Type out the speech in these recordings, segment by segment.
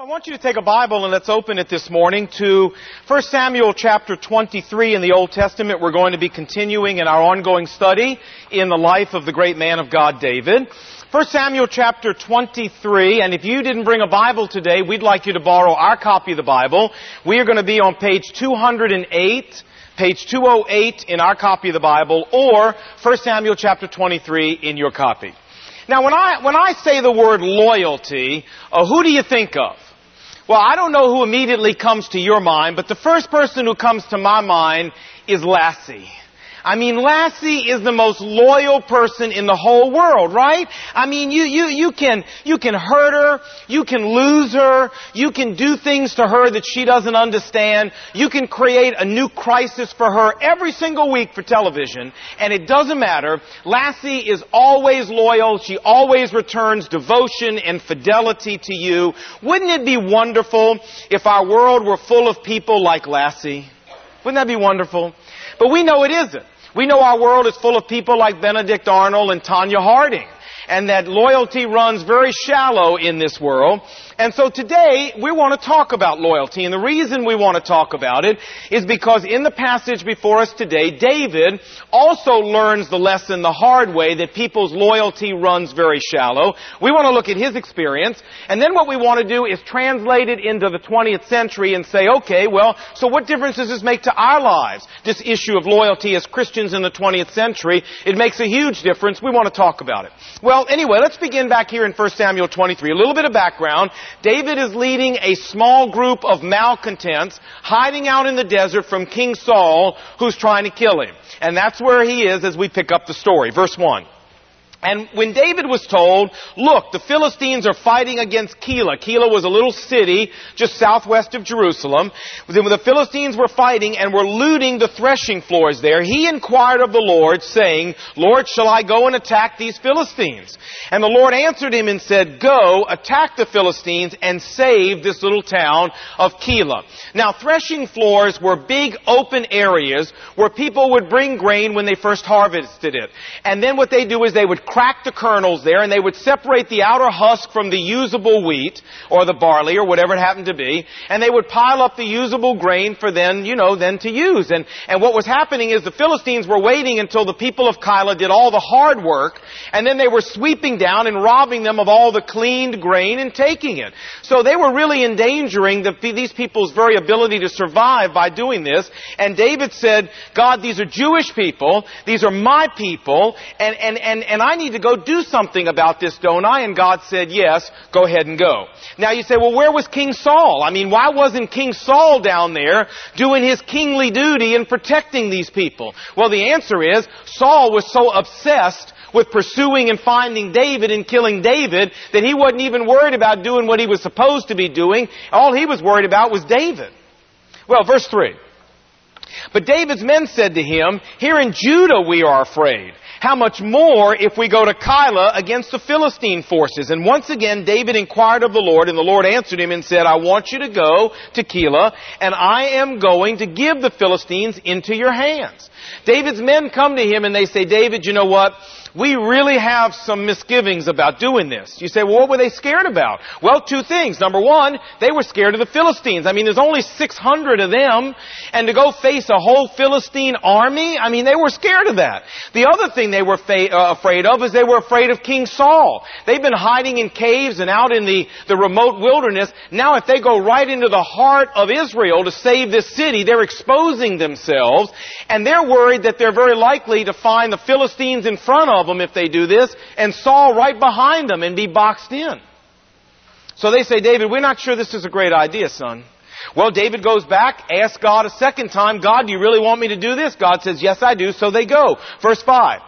I want you to take a Bible and let's open it this morning to 1 Samuel chapter 23 in the Old Testament. We're going to be continuing in our ongoing study in the life of the great man of God, David. 1 Samuel chapter 23, and if you didn't bring a Bible today, we'd like you to borrow our copy of the Bible. We are going to be on page 208, page 208 in our copy of the Bible, or 1 Samuel chapter 23 in your copy. Now, when I, when I say the word loyalty, uh, who do you think of? Well, I don't know who immediately comes to your mind, but the first person who comes to my mind is Lassie. I mean, Lassie is the most loyal person in the whole world, right? I mean, you, you, you can, you can hurt her, you can lose her, you can do things to her that she doesn't understand, you can create a new crisis for her every single week for television, and it doesn't matter. Lassie is always loyal, she always returns devotion and fidelity to you. Wouldn't it be wonderful if our world were full of people like Lassie? Wouldn't that be wonderful? But we know it isn't. We know our world is full of people like Benedict Arnold and Tonya Harding. And that loyalty runs very shallow in this world. And so today, we want to talk about loyalty. And the reason we want to talk about it is because in the passage before us today, David also learns the lesson the hard way that people's loyalty runs very shallow. We want to look at his experience. And then what we want to do is translate it into the 20th century and say, okay, well, so what difference does this make to our lives? This issue of loyalty as Christians in the 20th century. It makes a huge difference. We want to talk about it. Well, anyway, let's begin back here in 1 Samuel 23. A little bit of background. David is leading a small group of malcontents hiding out in the desert from King Saul who's trying to kill him. And that's where he is as we pick up the story. Verse 1. And when David was told, look, the Philistines are fighting against Keilah. Keilah was a little city just southwest of Jerusalem. When the Philistines were fighting and were looting the threshing floors there, he inquired of the Lord, saying, Lord, shall I go and attack these Philistines? And the Lord answered him and said, Go, attack the Philistines and save this little town of Keilah. Now, threshing floors were big open areas where people would bring grain when they first harvested it. And then what they do is they would crack the kernels there and they would separate the outer husk from the usable wheat or the barley or whatever it happened to be and they would pile up the usable grain for then, you know, then to use. And, and what was happening is the Philistines were waiting until the people of Keilah did all the hard work and then they were sweeping down and robbing them of all the cleaned grain and taking it. So they were really endangering the, these people's very ability to survive by doing this. And David said, God, these are Jewish people. These are my people. And, and, and, and I need to go do something about this, don't I? And God said, yes, go ahead and go. Now you say, well, where was King Saul? I mean, why wasn't King Saul down there doing his kingly duty and protecting these people? Well, the answer is, Saul was so obsessed with pursuing and finding David and killing David that he wasn't even worried about doing what he was supposed to be doing. All he was worried about was David. Well, verse 3. But David's men said to him, Here in Judah we are afraid. How much more if we go to Keilah against the Philistine forces? And once again, David inquired of the Lord, and the Lord answered him and said, I want you to go to Keilah, and I am going to give the Philistines into your hands. David's men come to him and they say, David, you know what? We really have some misgivings about doing this. You say, well, what were they scared about? Well, two things. Number one, they were scared of the Philistines. I mean, there's only 600 of them, and to go face a whole Philistine army, I mean, they were scared of that. The other thing they were fa- uh, afraid of is they were afraid of King Saul. They've been hiding in caves and out in the, the remote wilderness. Now, if they go right into the heart of Israel to save this city, they're exposing themselves, and they're worried that they're very likely to find the Philistines in front of of them if they do this, and Saul right behind them and be boxed in. So they say, David, we're not sure this is a great idea, son. Well, David goes back, asks God a second time, God, do you really want me to do this? God says, yes, I do. So they go. Verse 5.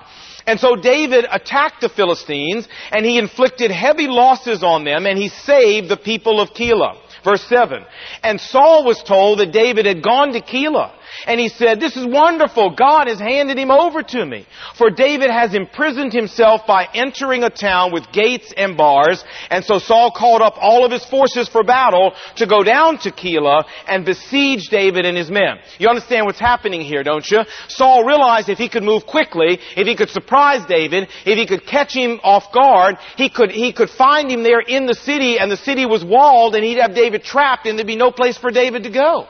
And so David attacked the Philistines, and he inflicted heavy losses on them, and he saved the people of Keilah. Verse 7. And Saul was told that David had gone to Keilah. And he said, this is wonderful. God has handed him over to me. For David has imprisoned himself by entering a town with gates and bars. And so Saul called up all of his forces for battle to go down to Keilah and besiege David and his men. You understand what's happening here, don't you? Saul realized if he could move quickly, if he could surprise David, if he could catch him off guard, he could, he could find him there in the city and the city was walled and he'd have David trapped and there'd be no place for David to go.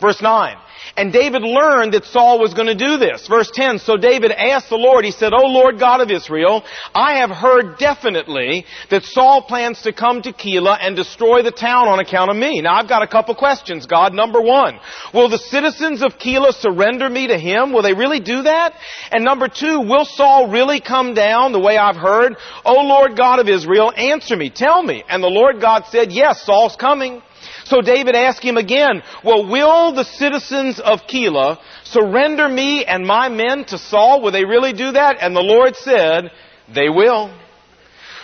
Verse 9. And David learned that Saul was going to do this. Verse 10, so David asked the Lord, he said, O Lord God of Israel, I have heard definitely that Saul plans to come to Keilah and destroy the town on account of me. Now I've got a couple questions, God. Number one, will the citizens of Keilah surrender me to him? Will they really do that? And number two, will Saul really come down the way I've heard? O Lord God of Israel, answer me, tell me. And the Lord God said, yes, Saul's coming. So David asked him again, well, will the citizens of Keilah surrender me and my men to Saul? Will they really do that? And the Lord said, they will.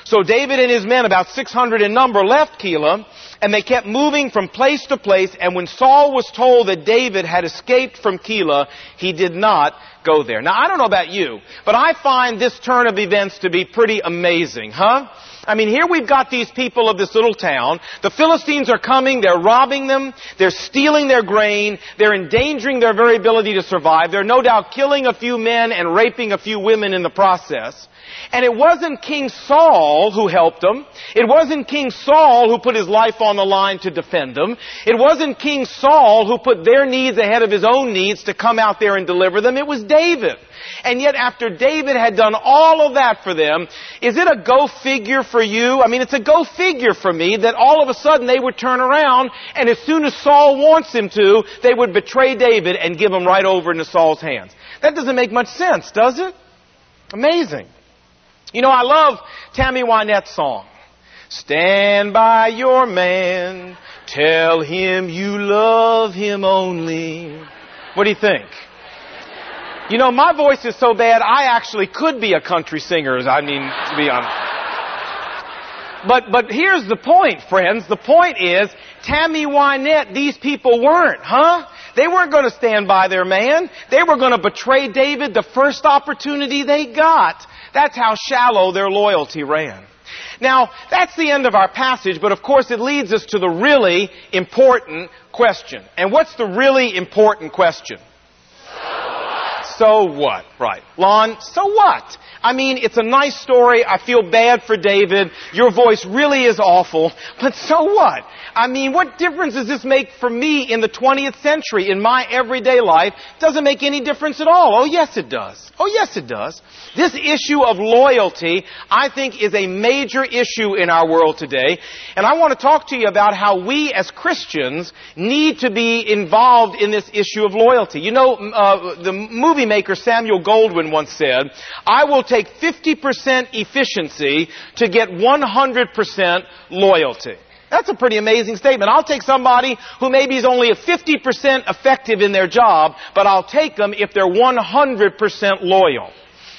So David and his men, about 600 in number, left Keilah, and they kept moving from place to place, and when Saul was told that David had escaped from Keilah, he did not go there. Now, I don't know about you, but I find this turn of events to be pretty amazing, huh? I mean, here we've got these people of this little town. The Philistines are coming, they're robbing them, they're stealing their grain, they're endangering their very ability to survive. They're no doubt killing a few men and raping a few women in the process. And it wasn't King Saul who helped them. It wasn't King Saul who put his life on the line to defend them. It wasn't King Saul who put their needs ahead of his own needs to come out there and deliver them. It was David. And yet after David had done all of that for them, is it a go figure for you? I mean, it's a go figure for me that all of a sudden they would turn around and as soon as Saul wants him to, they would betray David and give him right over into Saul's hands. That doesn't make much sense, does it? Amazing. You know, I love Tammy Wynette's song. Stand by your man. Tell him you love him only. What do you think? You know, my voice is so bad, I actually could be a country singer, I mean, to be honest. But, but here's the point, friends. The point is, Tammy Wynette, these people weren't, huh? They weren't going to stand by their man. They were going to betray David the first opportunity they got. That's how shallow their loyalty ran. Now, that's the end of our passage, but of course it leads us to the really important question. And what's the really important question? So what? Right. Lon, so what? I mean, it's a nice story. I feel bad for David. Your voice really is awful. But so what? I mean, what difference does this make for me in the 20th century, in my everyday life? Doesn't make any difference at all. Oh yes it does. Oh yes it does. This issue of loyalty, I think, is a major issue in our world today. And I want to talk to you about how we as Christians need to be involved in this issue of loyalty. You know, uh, the movie maker Samuel Goldwyn once said, I will take 50% efficiency to get 100% loyalty. That's a pretty amazing statement. I'll take somebody who maybe is only 50% effective in their job, but I'll take them if they're 100% loyal.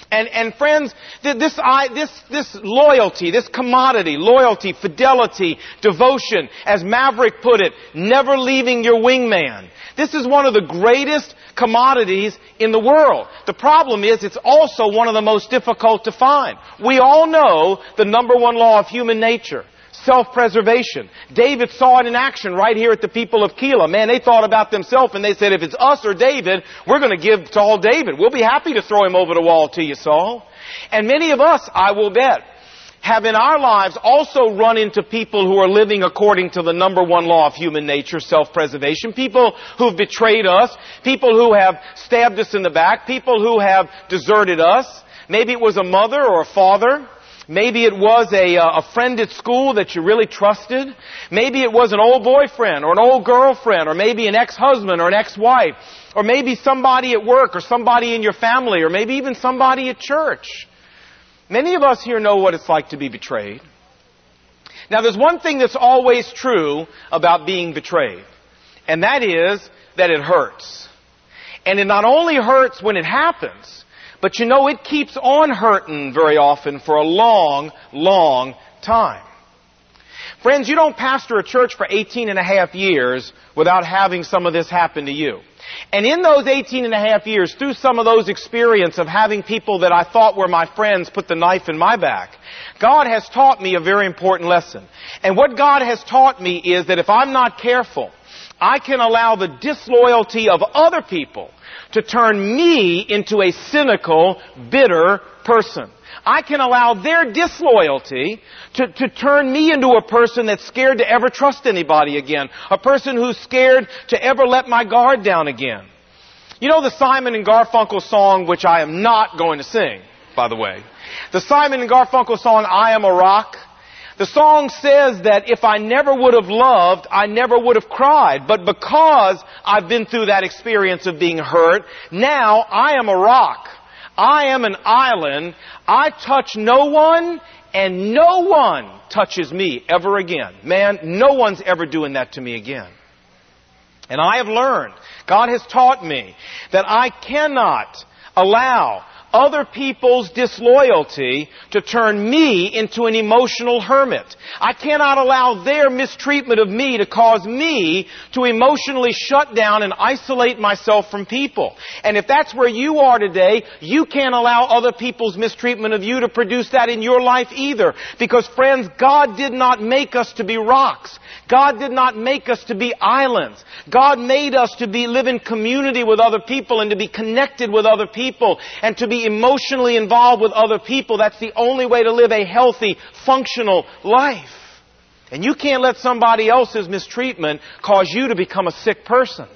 And, and friends, this, I, this, this loyalty, this commodity, loyalty, fidelity, devotion, as Maverick put it, never leaving your wingman. This is one of the greatest commodities in the world. The problem is it's also one of the most difficult to find. We all know the number one law of human nature self-preservation. David saw it in action right here at the people of Keilah. Man, they thought about themselves and they said, if it's us or David, we're going to give to all David. We'll be happy to throw him over the wall to you, Saul. And many of us, I will bet, have in our lives also run into people who are living according to the number one law of human nature, self-preservation. People who've betrayed us. People who have stabbed us in the back. People who have deserted us. Maybe it was a mother or a father Maybe it was a, uh, a friend at school that you really trusted. Maybe it was an old boyfriend or an old girlfriend or maybe an ex-husband or an ex-wife or maybe somebody at work or somebody in your family or maybe even somebody at church. Many of us here know what it's like to be betrayed. Now there's one thing that's always true about being betrayed, and that is that it hurts. And it not only hurts when it happens, but you know, it keeps on hurting very often for a long, long time. Friends, you don't pastor a church for 18 and a half years without having some of this happen to you. And in those 18 and a half years, through some of those experience of having people that I thought were my friends put the knife in my back, God has taught me a very important lesson. And what God has taught me is that if I'm not careful, I can allow the disloyalty of other people to turn me into a cynical, bitter person. I can allow their disloyalty to, to turn me into a person that's scared to ever trust anybody again. A person who's scared to ever let my guard down again. You know the Simon and Garfunkel song, which I am not going to sing, by the way. The Simon and Garfunkel song, I Am a Rock. The song says that if I never would have loved, I never would have cried. But because I've been through that experience of being hurt, now I am a rock. I am an island. I touch no one and no one touches me ever again. Man, no one's ever doing that to me again. And I have learned, God has taught me that I cannot allow other people's disloyalty to turn me into an emotional hermit. I cannot allow their mistreatment of me to cause me to emotionally shut down and isolate myself from people. And if that's where you are today, you can't allow other people's mistreatment of you to produce that in your life either. Because friends, God did not make us to be rocks. God did not make us to be islands. God made us to be, live in community with other people and to be connected with other people and to be emotionally involved with other people. That's the only way to live a healthy, functional life. And you can't let somebody else's mistreatment cause you to become a sick person.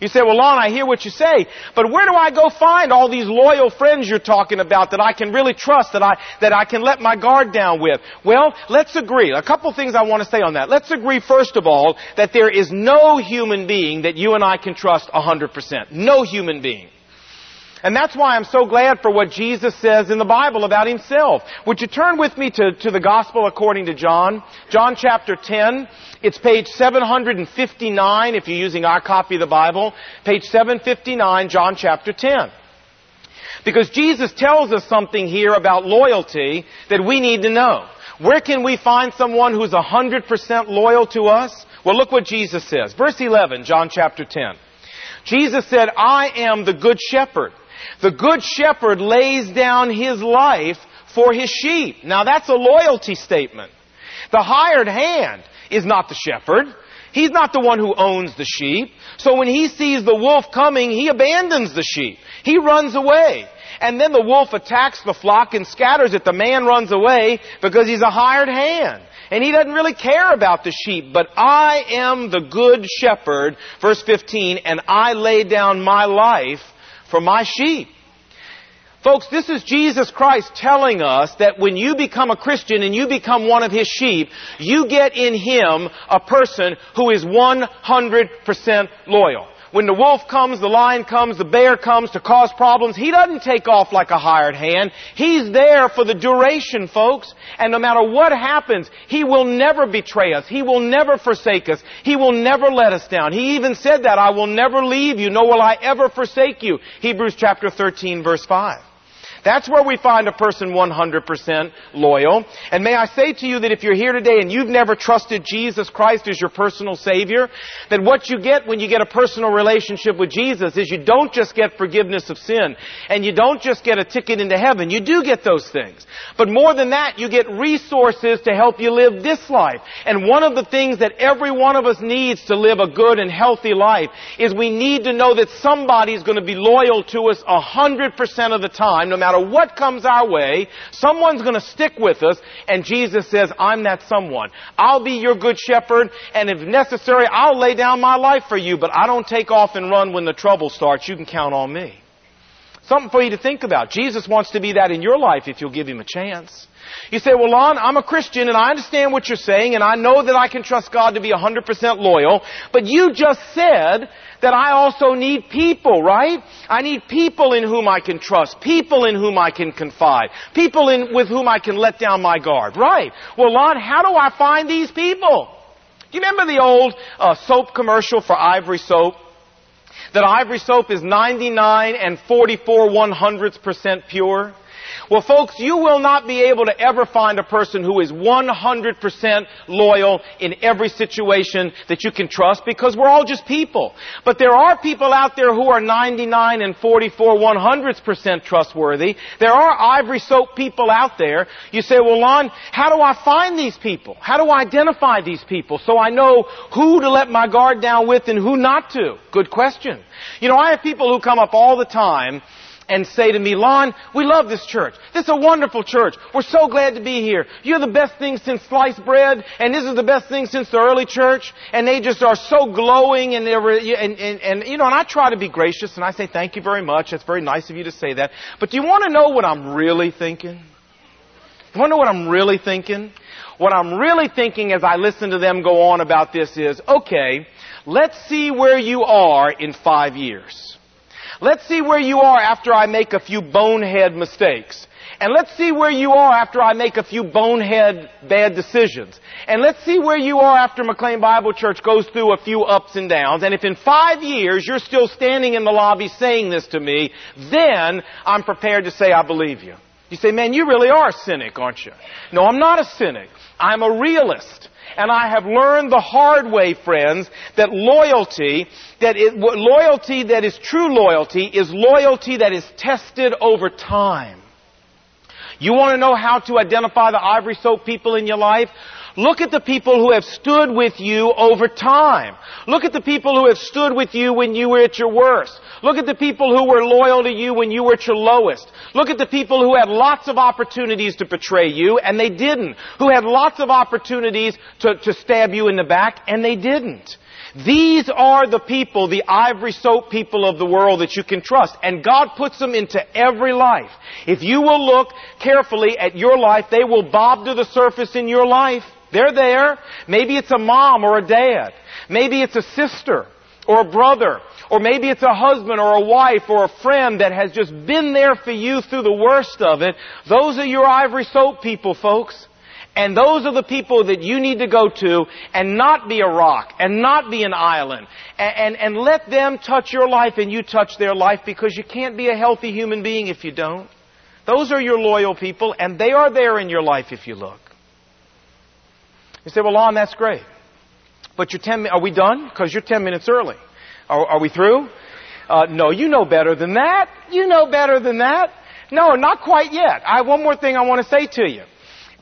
You say, well, Lon, I hear what you say, but where do I go find all these loyal friends you're talking about that I can really trust, that I, that I can let my guard down with? Well, let's agree. A couple things I want to say on that. Let's agree, first of all, that there is no human being that you and I can trust 100%. No human being. And that's why I'm so glad for what Jesus says in the Bible about himself. Would you turn with me to, to the Gospel according to John? John chapter 10. It's page 759 if you're using our copy of the Bible. Page 759, John chapter 10. Because Jesus tells us something here about loyalty that we need to know. Where can we find someone who's 100% loyal to us? Well, look what Jesus says. Verse 11, John chapter 10. Jesus said, I am the good shepherd. The good shepherd lays down his life for his sheep. Now that's a loyalty statement. The hired hand is not the shepherd. He's not the one who owns the sheep. So when he sees the wolf coming, he abandons the sheep. He runs away. And then the wolf attacks the flock and scatters it. The man runs away because he's a hired hand. And he doesn't really care about the sheep. But I am the good shepherd, verse 15, and I lay down my life for my sheep. Folks, this is Jesus Christ telling us that when you become a Christian and you become one of His sheep, you get in Him a person who is 100% loyal. When the wolf comes, the lion comes, the bear comes to cause problems, he doesn't take off like a hired hand. He's there for the duration, folks. And no matter what happens, he will never betray us. He will never forsake us. He will never let us down. He even said that, I will never leave you, nor will I ever forsake you. Hebrews chapter 13 verse 5. That's where we find a person 100% loyal. And may I say to you that if you're here today and you've never trusted Jesus Christ as your personal Savior, that what you get when you get a personal relationship with Jesus is you don't just get forgiveness of sin and you don't just get a ticket into heaven. You do get those things. But more than that, you get resources to help you live this life. And one of the things that every one of us needs to live a good and healthy life is we need to know that somebody is going to be loyal to us 100% of the time, no matter matter what comes our way, someone's going to stick with us, and Jesus says, I'm that someone. I'll be your good shepherd, and if necessary, I'll lay down my life for you, but I don't take off and run when the trouble starts. You can count on me. Something for you to think about. Jesus wants to be that in your life if you'll give him a chance. You say, well, Lon, I'm a Christian and I understand what you're saying and I know that I can trust God to be 100% loyal, but you just said that I also need people, right? I need people in whom I can trust, people in whom I can confide, people in, with whom I can let down my guard, right? Well, Lon, how do I find these people? Do you remember the old uh, soap commercial for Ivory soap? That Ivory soap is 99 and 44 one hundredths percent pure? Well, folks, you will not be able to ever find a person who is 100% loyal in every situation that you can trust because we're all just people. But there are people out there who are 99 and 44, 100% trustworthy. There are ivory soap people out there. You say, well, Lon, how do I find these people? How do I identify these people so I know who to let my guard down with and who not to? Good question. You know, I have people who come up all the time and say to me, Lon, we love this church. This is a wonderful church. We're so glad to be here. You're the best thing since sliced bread, and this is the best thing since the early church. And they just are so glowing, and, were, and, and, and you know, and I try to be gracious, and I say thank you very much. It's very nice of you to say that. But do you want to know what I'm really thinking? You want to know what I'm really thinking? What I'm really thinking as I listen to them go on about this is, okay, let's see where you are in five years. Let's see where you are after I make a few bonehead mistakes. And let's see where you are after I make a few bonehead bad decisions. And let's see where you are after McLean Bible Church goes through a few ups and downs. And if in five years you're still standing in the lobby saying this to me, then I'm prepared to say I believe you. You say, man, you really are a cynic, aren't you? No, I'm not a cynic. I'm a realist. And I have learned the hard way, friends, that loyalty, that it, loyalty that is true loyalty is loyalty that is tested over time. You want to know how to identify the ivory soap people in your life? Look at the people who have stood with you over time. Look at the people who have stood with you when you were at your worst. Look at the people who were loyal to you when you were at your lowest. Look at the people who had lots of opportunities to betray you and they didn't. Who had lots of opportunities to, to stab you in the back and they didn't. These are the people, the ivory soap people of the world that you can trust. And God puts them into every life. If you will look carefully at your life, they will bob to the surface in your life. They're there. Maybe it's a mom or a dad. Maybe it's a sister or a brother. Or maybe it's a husband or a wife or a friend that has just been there for you through the worst of it. Those are your ivory soap people, folks. And those are the people that you need to go to and not be a rock and not be an island. And, and, and, let them touch your life and you touch their life because you can't be a healthy human being if you don't. Those are your loyal people and they are there in your life if you look. You say, well, Lon, that's great. But you're 10 are we done? Because you're 10 minutes early. Are, are we through? Uh, no, you know better than that. You know better than that. No, not quite yet. I have one more thing I want to say to you.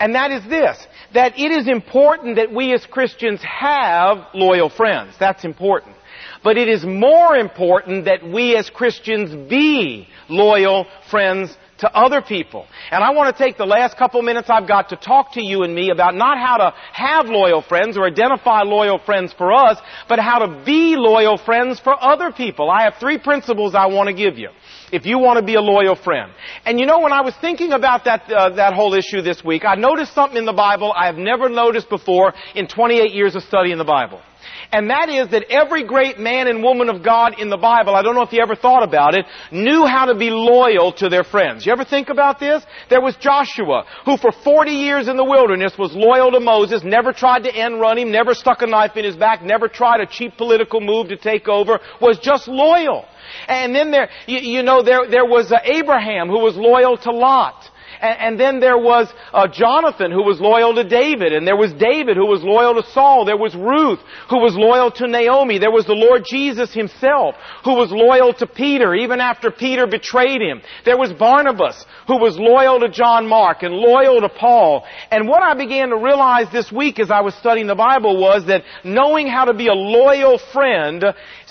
And that is this, that it is important that we as Christians have loyal friends. That's important. But it is more important that we as Christians be loyal friends to other people. And I want to take the last couple minutes I've got to talk to you and me about not how to have loyal friends or identify loyal friends for us, but how to be loyal friends for other people. I have three principles I want to give you if you want to be a loyal friend. And you know, when I was thinking about that, uh, that whole issue this week, I noticed something in the Bible I have never noticed before in 28 years of studying the Bible. And that is that every great man and woman of God in the Bible, I don't know if you ever thought about it, knew how to be loyal to their friends. You ever think about this? There was Joshua, who for 40 years in the wilderness was loyal to Moses, never tried to end run him, never stuck a knife in his back, never tried a cheap political move to take over, was just loyal. And then there, you, you know, there, there was uh, Abraham who was loyal to Lot. And, and then there was uh, Jonathan who was loyal to David, and there was David who was loyal to Saul. There was Ruth who was loyal to Naomi. There was the Lord Jesus himself who was loyal to Peter even after Peter betrayed him. There was Barnabas who was loyal to John Mark and loyal to Paul. And what I began to realize this week as I was studying the Bible was that knowing how to be a loyal friend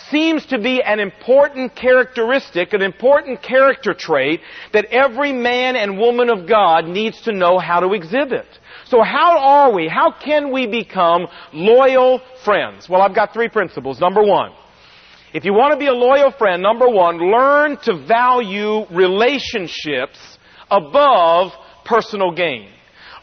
seems to be an important characteristic, an important character trait that every man and woman of God needs to know how to exhibit. So how are we? How can we become loyal friends? Well, I've got three principles. Number one, if you want to be a loyal friend, number one, learn to value relationships above personal gain.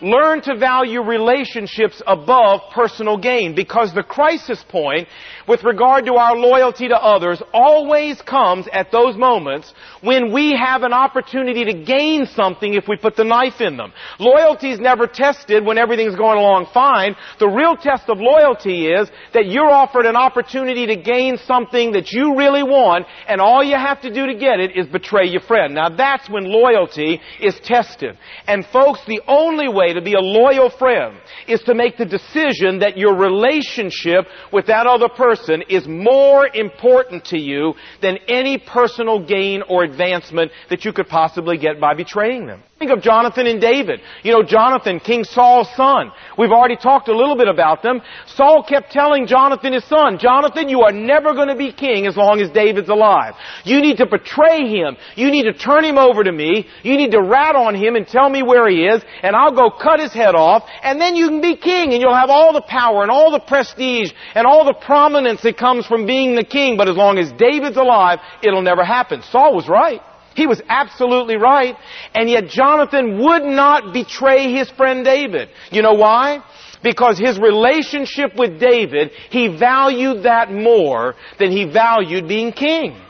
Learn to value relationships above personal gain because the crisis point with regard to our loyalty to others always comes at those moments when we have an opportunity to gain something if we put the knife in them. Loyalty is never tested when everything's going along fine. The real test of loyalty is that you're offered an opportunity to gain something that you really want and all you have to do to get it is betray your friend. Now that's when loyalty is tested. And folks, the only way to be a loyal friend is to make the decision that your relationship with that other person is more important to you than any personal gain or advancement that you could possibly get by betraying them. Think of Jonathan and David. You know, Jonathan, King Saul's son. We've already talked a little bit about them. Saul kept telling Jonathan, his son, Jonathan, you are never going to be king as long as David's alive. You need to betray him. You need to turn him over to me. You need to rat on him and tell me where he is, and I'll go cut his head off, and then you can be king, and you'll have all the power and all the prestige and all the prominence that comes from being the king, but as long as David's alive, it'll never happen. Saul was right. He was absolutely right. And yet Jonathan would not betray his friend David. You know why? Because his relationship with David, he valued that more than he valued being king.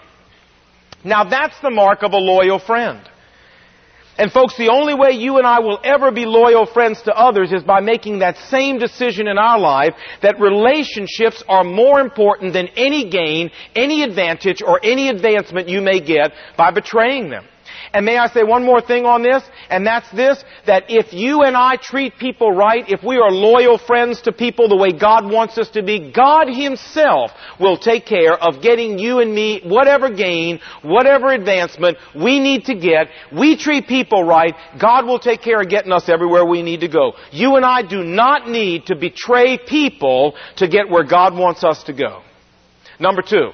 Now that's the mark of a loyal friend. And folks, the only way you and I will ever be loyal friends to others is by making that same decision in our life that relationships are more important than any gain, any advantage, or any advancement you may get by betraying them. And may I say one more thing on this? And that's this, that if you and I treat people right, if we are loyal friends to people the way God wants us to be, God Himself will take care of getting you and me whatever gain, whatever advancement we need to get. We treat people right, God will take care of getting us everywhere we need to go. You and I do not need to betray people to get where God wants us to go. Number two,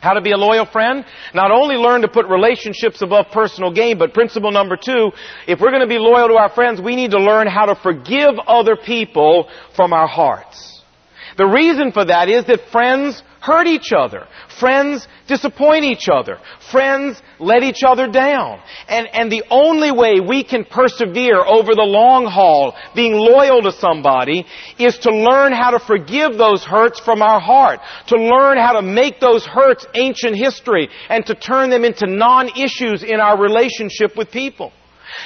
how to be a loyal friend? Not only learn to put relationships above personal gain, but principle number two, if we're going to be loyal to our friends, we need to learn how to forgive other people from our hearts. The reason for that is that friends hurt each other. Friends disappoint each other. Friends let each other down. And, and the only way we can persevere over the long haul, being loyal to somebody, is to learn how to forgive those hurts from our heart. To learn how to make those hurts ancient history and to turn them into non-issues in our relationship with people.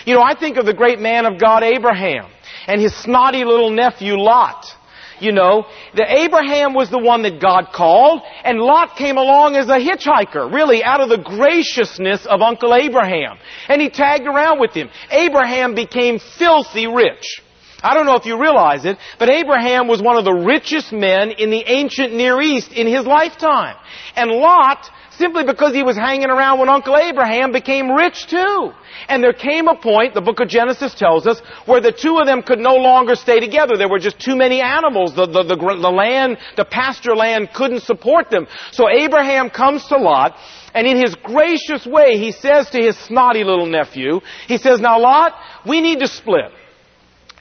You know, I think of the great man of God, Abraham, and his snotty little nephew, Lot you know, that Abraham was the one that God called, and Lot came along as a hitchhiker, really out of the graciousness of Uncle Abraham. And he tagged around with him. Abraham became filthy rich. I don't know if you realize it, but Abraham was one of the richest men in the ancient Near East in his lifetime. And Lot simply because he was hanging around when Uncle Abraham, became rich too. And there came a point, the book of Genesis tells us, where the two of them could no longer stay together. There were just too many animals. The, the, the, the land, the pasture land couldn't support them. So Abraham comes to Lot, and in his gracious way, he says to his snotty little nephew, he says, now Lot, we need to split.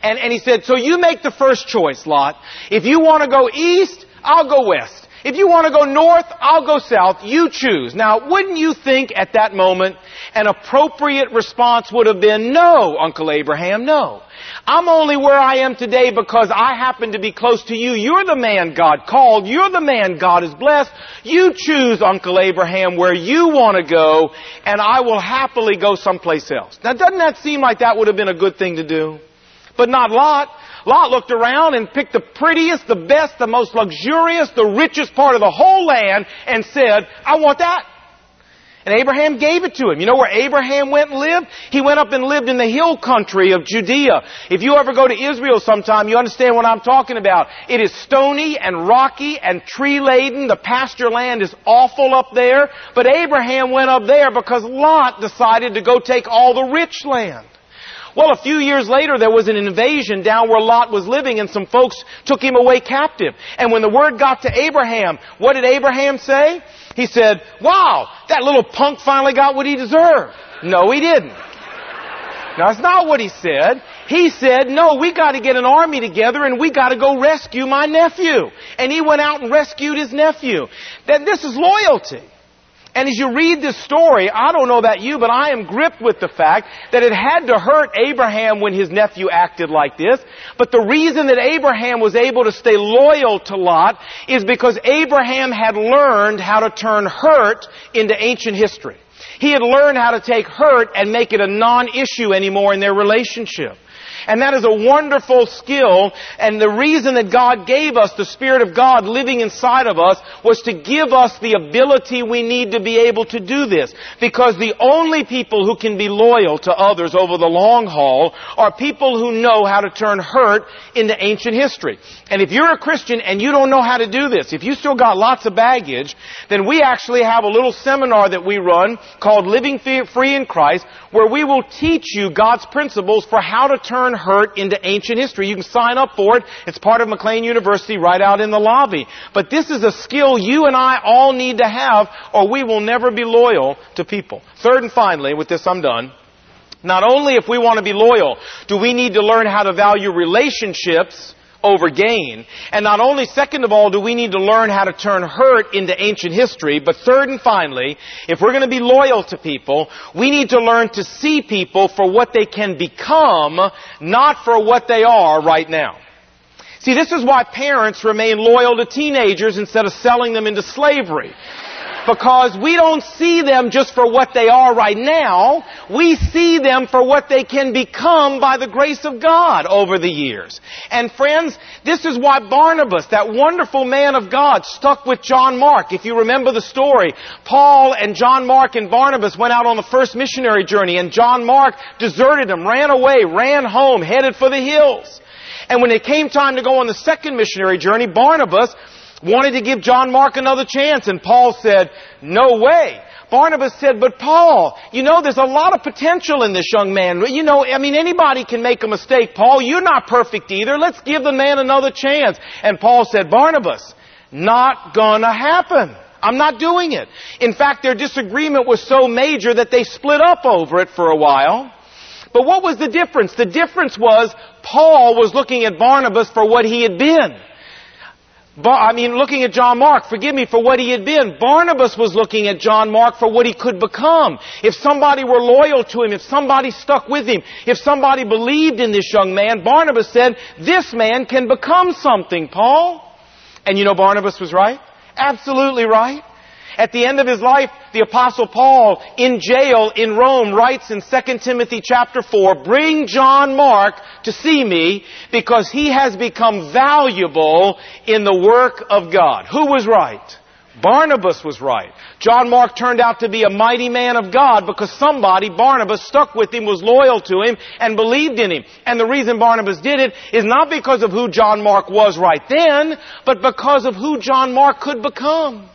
And, and he said, so you make the first choice, Lot. If you want to go east, I'll go west. If you want to go north, I'll go south. You choose. Now, wouldn't you think at that moment an appropriate response would have been, no, Uncle Abraham, no. I'm only where I am today because I happen to be close to you. You're the man God called. You're the man God has blessed. You choose, Uncle Abraham, where you want to go, and I will happily go someplace else. Now, doesn't that seem like that would have been a good thing to do? But not Lot. Lot looked around and picked the prettiest, the best, the most luxurious, the richest part of the whole land and said, I want that. And Abraham gave it to him. You know where Abraham went and lived? He went up and lived in the hill country of Judea. If you ever go to Israel sometime, you understand what I'm talking about. It is stony and rocky and tree laden. The pasture land is awful up there. But Abraham went up there because Lot decided to go take all the rich land. Well, a few years later, there was an invasion down where Lot was living and some folks took him away captive. And when the word got to Abraham, what did Abraham say? He said, wow, that little punk finally got what he deserved. No, he didn't. Now, that's not what he said. He said, no, we gotta get an army together and we gotta go rescue my nephew. And he went out and rescued his nephew. That this is loyalty. And as you read this story, I don't know about you, but I am gripped with the fact that it had to hurt Abraham when his nephew acted like this. But the reason that Abraham was able to stay loyal to Lot is because Abraham had learned how to turn hurt into ancient history. He had learned how to take hurt and make it a non-issue anymore in their relationship. And that is a wonderful skill. And the reason that God gave us the Spirit of God living inside of us was to give us the ability we need to be able to do this. Because the only people who can be loyal to others over the long haul are people who know how to turn hurt into ancient history. And if you're a Christian and you don't know how to do this, if you still got lots of baggage, then we actually have a little seminar that we run called Living Free in Christ where we will teach you God's principles for how to turn hurt into ancient history. You can sign up for it. It's part of McLean University right out in the lobby. But this is a skill you and I all need to have or we will never be loyal to people. Third and finally, with this I'm done. Not only if we want to be loyal, do we need to learn how to value relationships over gain. And not only, second of all, do we need to learn how to turn hurt into ancient history, but third and finally, if we're going to be loyal to people, we need to learn to see people for what they can become, not for what they are right now. See, this is why parents remain loyal to teenagers instead of selling them into slavery because we don't see them just for what they are right now. We see them for what they can become by the grace of God over the years. And friends, this is why Barnabas, that wonderful man of God, stuck with John Mark. If you remember the story, Paul and John Mark and Barnabas went out on the first missionary journey and John Mark deserted them, ran away, ran home, headed for the hills. And when it came time to go on the second missionary journey, Barnabas wanted to give John Mark another chance, and Paul said, no way. Barnabas said, but Paul, you know, there's a lot of potential in this young man. You know, I mean, anybody can make a mistake. Paul, you're not perfect either. Let's give the man another chance. And Paul said, Barnabas, not gonna happen. I'm not doing it. In fact, their disagreement was so major that they split up over it for a while. But what was the difference? The difference was Paul was looking at Barnabas for what he had been. I mean, looking at John Mark, forgive me for what he had been. Barnabas was looking at John Mark for what he could become. If somebody were loyal to him, if somebody stuck with him, if somebody believed in this young man, Barnabas said, this man can become something, Paul. And you know Barnabas was right? Absolutely right. At the end of his life, the apostle Paul in jail in Rome writes in 2 Timothy chapter 4, bring John Mark to see me because he has become valuable in the work of God. Who was right? Barnabas was right. John Mark turned out to be a mighty man of God because somebody, Barnabas, stuck with him, was loyal to him, and believed in him. And the reason Barnabas did it is not because of who John Mark was right then, but because of who John Mark could become.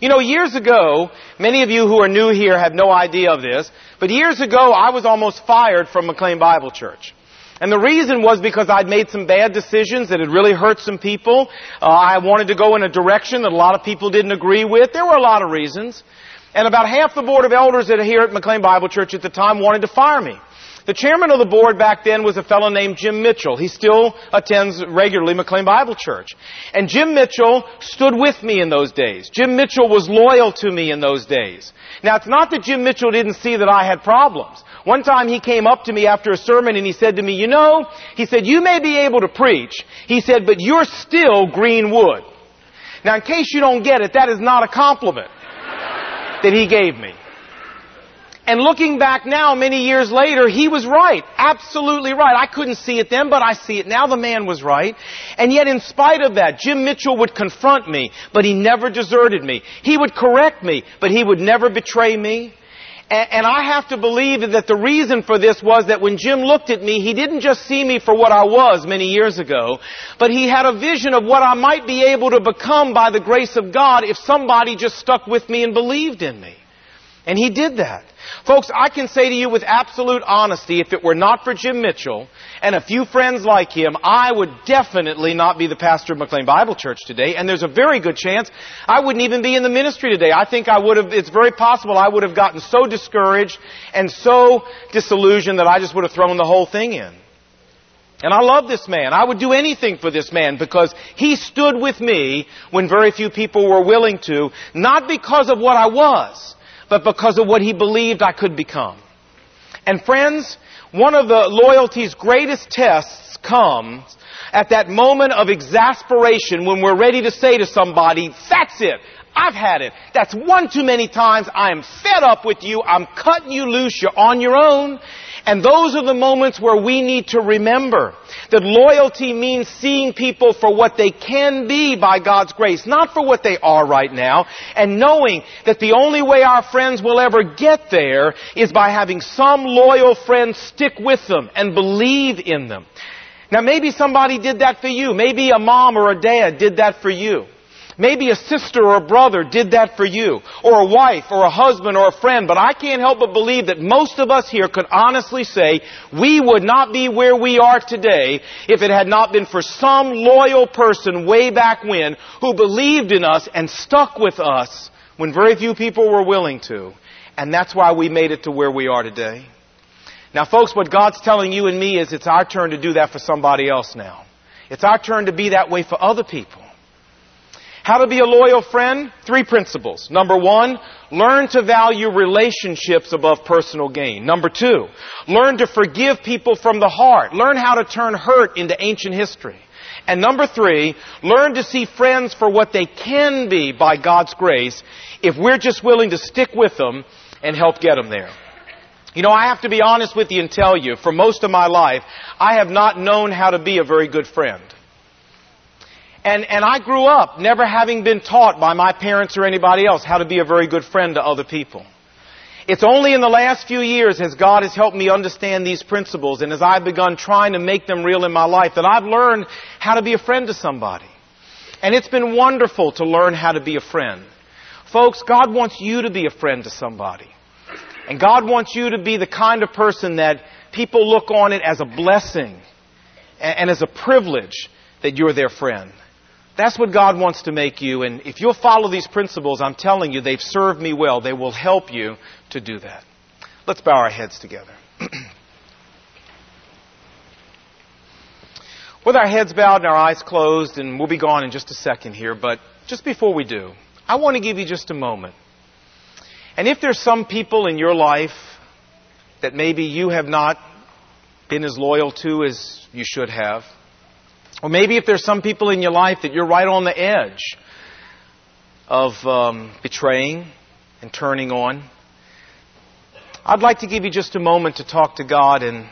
You know, years ago, many of you who are new here have no idea of this, but years ago I was almost fired from McLean Bible Church. And the reason was because I'd made some bad decisions that had really hurt some people. Uh, I wanted to go in a direction that a lot of people didn't agree with. There were a lot of reasons. And about half the board of elders that are here at McLean Bible Church at the time wanted to fire me. The chairman of the board back then was a fellow named Jim Mitchell. He still attends regularly McLean Bible Church. And Jim Mitchell stood with me in those days. Jim Mitchell was loyal to me in those days. Now it's not that Jim Mitchell didn't see that I had problems. One time he came up to me after a sermon and he said to me, you know, he said, you may be able to preach. He said, but you're still green wood. Now in case you don't get it, that is not a compliment that he gave me. And looking back now, many years later, he was right. Absolutely right. I couldn't see it then, but I see it now. The man was right. And yet in spite of that, Jim Mitchell would confront me, but he never deserted me. He would correct me, but he would never betray me. And, I have to believe that the reason for this was that when Jim looked at me, he didn't just see me for what I was many years ago, but he had a vision of what I might be able to become by the grace of God if somebody just stuck with me and believed in me. And he did that. Folks, I can say to you with absolute honesty, if it were not for Jim Mitchell and a few friends like him, I would definitely not be the pastor of McLean Bible Church today, and there's a very good chance I wouldn't even be in the ministry today. I think I would have, it's very possible I would have gotten so discouraged and so disillusioned that I just would have thrown the whole thing in. And I love this man. I would do anything for this man because he stood with me when very few people were willing to, not because of what I was, but because of what he believed I could become. And friends, one of the loyalty's greatest tests comes at that moment of exasperation when we're ready to say to somebody, that's it. I've had it. That's one too many times. I am fed up with you. I'm cutting you loose. You're on your own. And those are the moments where we need to remember that loyalty means seeing people for what they can be by God's grace, not for what they are right now, and knowing that the only way our friends will ever get there is by having some loyal friends stick with them and believe in them. Now maybe somebody did that for you. Maybe a mom or a dad did that for you. Maybe a sister or a brother did that for you, or a wife, or a husband, or a friend, but I can't help but believe that most of us here could honestly say we would not be where we are today if it had not been for some loyal person way back when who believed in us and stuck with us when very few people were willing to. And that's why we made it to where we are today. Now folks, what God's telling you and me is it's our turn to do that for somebody else now. It's our turn to be that way for other people. How to be a loyal friend? Three principles. Number one, learn to value relationships above personal gain. Number two, learn to forgive people from the heart. Learn how to turn hurt into ancient history. And number three, learn to see friends for what they can be by God's grace if we're just willing to stick with them and help get them there. You know, I have to be honest with you and tell you, for most of my life, I have not known how to be a very good friend. And, and I grew up never having been taught by my parents or anybody else how to be a very good friend to other people. It's only in the last few years as God has helped me understand these principles and as I've begun trying to make them real in my life that I've learned how to be a friend to somebody. And it's been wonderful to learn how to be a friend. Folks, God wants you to be a friend to somebody. And God wants you to be the kind of person that people look on it as a blessing and as a privilege that you're their friend. That's what God wants to make you, and if you'll follow these principles, I'm telling you, they've served me well. They will help you to do that. Let's bow our heads together. With our heads bowed and our eyes closed, and we'll be gone in just a second here, but just before we do, I want to give you just a moment. And if there's some people in your life that maybe you have not been as loyal to as you should have, or maybe if there's some people in your life that you're right on the edge of um, betraying and turning on, I'd like to give you just a moment to talk to God and,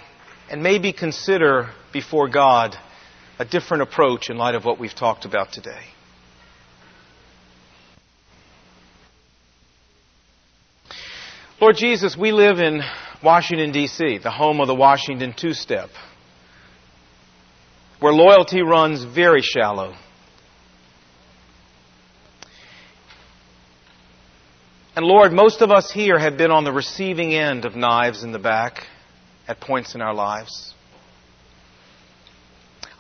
and maybe consider before God a different approach in light of what we've talked about today. Lord Jesus, we live in Washington, D.C., the home of the Washington Two Step where loyalty runs very shallow. And Lord, most of us here have been on the receiving end of knives in the back at points in our lives.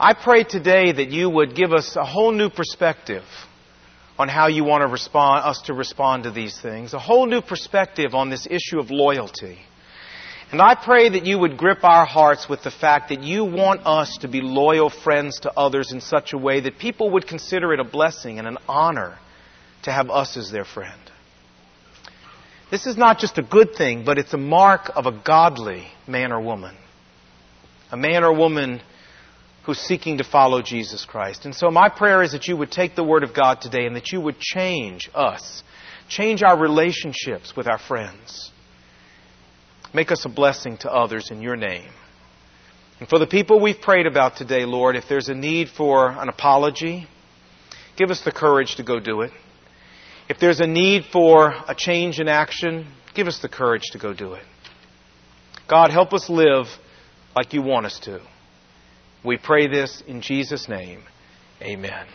I pray today that you would give us a whole new perspective on how you want to respond, us to respond to these things, a whole new perspective on this issue of loyalty. And I pray that you would grip our hearts with the fact that you want us to be loyal friends to others in such a way that people would consider it a blessing and an honor to have us as their friend. This is not just a good thing, but it's a mark of a godly man or woman. A man or woman who's seeking to follow Jesus Christ. And so my prayer is that you would take the Word of God today and that you would change us, change our relationships with our friends Make us a blessing to others in your name. And for the people we've prayed about today, Lord, if there's a need for an apology, give us the courage to go do it. If there's a need for a change in action, give us the courage to go do it. God, help us live like you want us to. We pray this in Jesus' name. Amen.